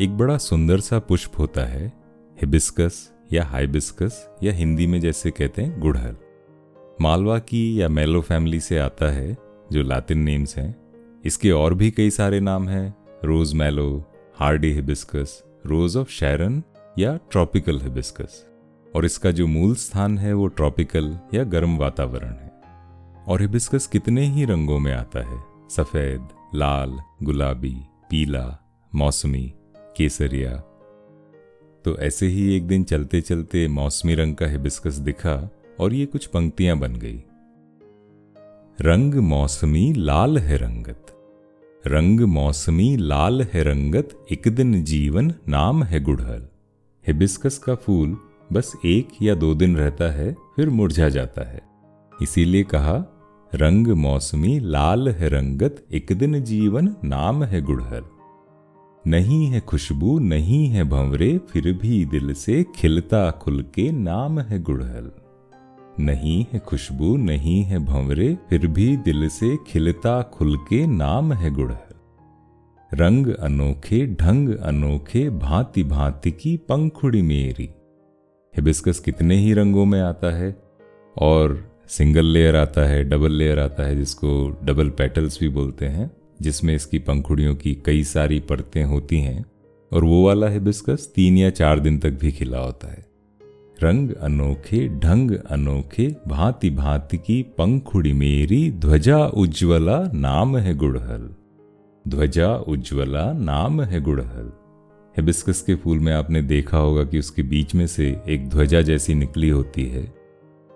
एक बड़ा सुंदर सा पुष्प होता है, हिबिस्कस या हाइबिस्कस या हिंदी में जैसे कहते हैं, गुड़हल। मालवा की या मेलो फैमिली से आता है, जो लातिन नेम्स हैं। इसके और भी कई सारे नाम हैं, rose mallow, hardy hibiscus, rose of Sharon या ट्रॉपिकल हिबिस्कस। और इसका जो मूल स्थान है, वो ट्रॉपिकल या गर्म वातावरण है। और हिबिस्कस कितने ही रंगों में आता है, सफ़ेद, लाल, गुलाबी, पीला, मौसमी केसरिया। तो ऐसे ही एक दिन चलते चलते मौसमी रंग का हिबिस्कस दिखा और ये कुछ पंक्तियाँ बन गई। रंग मौसमी लाल है रंगत। रंग मौसमी लाल है रंगत, एक दिन जीवन नाम है गुड़हल। हिबिस्कस का फूल बस एक या दो दिन रहता है, फिर मुरझा जाता है। इसीलिए कहा, रंग मौसमी लाल है रंगत, एक दिन जीवन नाम है गुड़हल। नहीं है खुशबू, नहीं है भंवरे, फिर भी दिल से खिलता खुल के नाम है गुड़हल। नहीं है खुशबू, नहीं है भंवरे, फिर भी दिल से खिलता खुल के नाम है गुड़हल। रंग अनोखे, ढंग अनोखे, भांति भांति की पंखुड़ी मेरी। हिबिस्कस कितने ही रंगों में आता है, और सिंगल लेयर आता है, डबल लेयर आता है, जिसको डबल पेटल्स भी बोलते हैं। जिसमें इसकी पंखुड़ियों की कई सारी परतें होती हैं, और वो वाला हिबिस्कस तीन या चार दिन तक भी खिला होता है। रंग अनोखे, ढंग अनोखे, भांति भांति की पंखुड़ी मेरी, ध्वजा उज्ज्वला नाम है गुड़हल। ध्वजा उज्ज्वला नाम है गुड़हल। हिबिस्कस के फूल में आपने देखा होगा कि उसके बीच में से एक ध्वजा जैसी निकली होती है।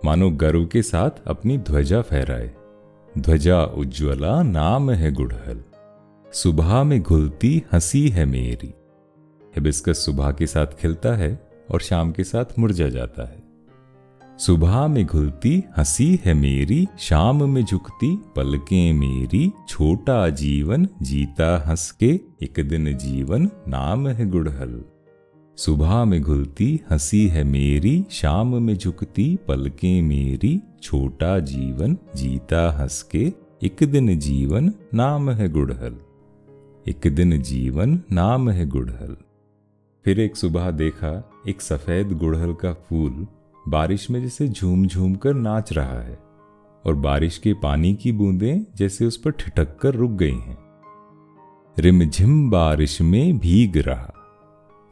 मानो गर्व के साथ अपनी ध्वजा फहराए। ध्वजा उज्ज्वला नाम है गुड़हल। सुबह में घुलती हँसी है मेरी। हिबिस्कस सुबह के साथ खिलता है और शाम के साथ मुरझा जाता है। सुबह में घुलती हँसी है मेरी, शाम में झुकती पलकें मेरी, छोटा जीवन जीता हंस के, एक दिन जीवन नाम है गुड़हल। सुबह में घुलती हँसी है मेरी, शाम में झुकती पलकें मेरी, छोटा जीवन जीता हंस के एक दिन जीवन नाम है गुड़हल। एक दिन जीवन नाम है गुड़हल। फिर एक सुबह देखा एक सफ़ेद गुड़हल का फूल बारिश में जैसे झूम झूम कर नाच रहा है और बारिश के पानी की बूंदें जैसे उस पर ठिठक कर रुक गई हैं। रिमझिम बारिश में भीग रहा।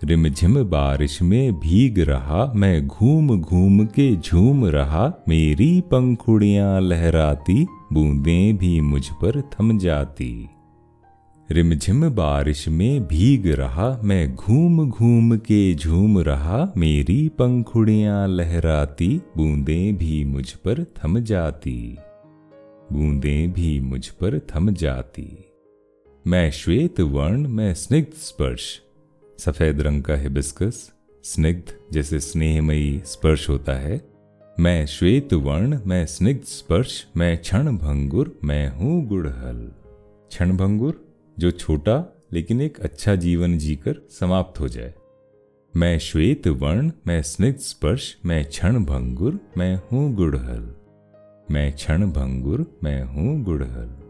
रिमझिम बारिश में भीग रहा, मैं घूम घूम के झूम रहा, मेरी पंखुड़ियाँ लहराती, बूंदें भी मुझ पर थम जाती। रिमझिम बारिश में भीग रहा, मैं घूम घूम के झूम रहा, मेरी पंखुड़ियाँ लहराती, बूंदें भी मुझ पर थम जाती। बूंदें भी मुझ पर थम जाती। मैं श्वेत वर्ण, मैं स्निग्ध स्पर्श सफ़ेद रंग का हिबिस्कस, स्निग्ध जैसे स्नेहमयी स्पर्श होता है। मैं श्वेत वर्ण, मैं स्निग्ध स्पर्श, मैं क्षण भंगुर, मैं हूँ गुड़हल। क्षण भंगुर, जो छोटा लेकिन एक अच्छा जीवन जीकर समाप्त हो जाए। मैं श्वेत वर्ण, मैं स्निग्ध स्पर्श, मैं क्षण भंगुर, मैं हूँ गुड़हल। मैं क्षण भंगुर, मैं हूँ गुड़हल।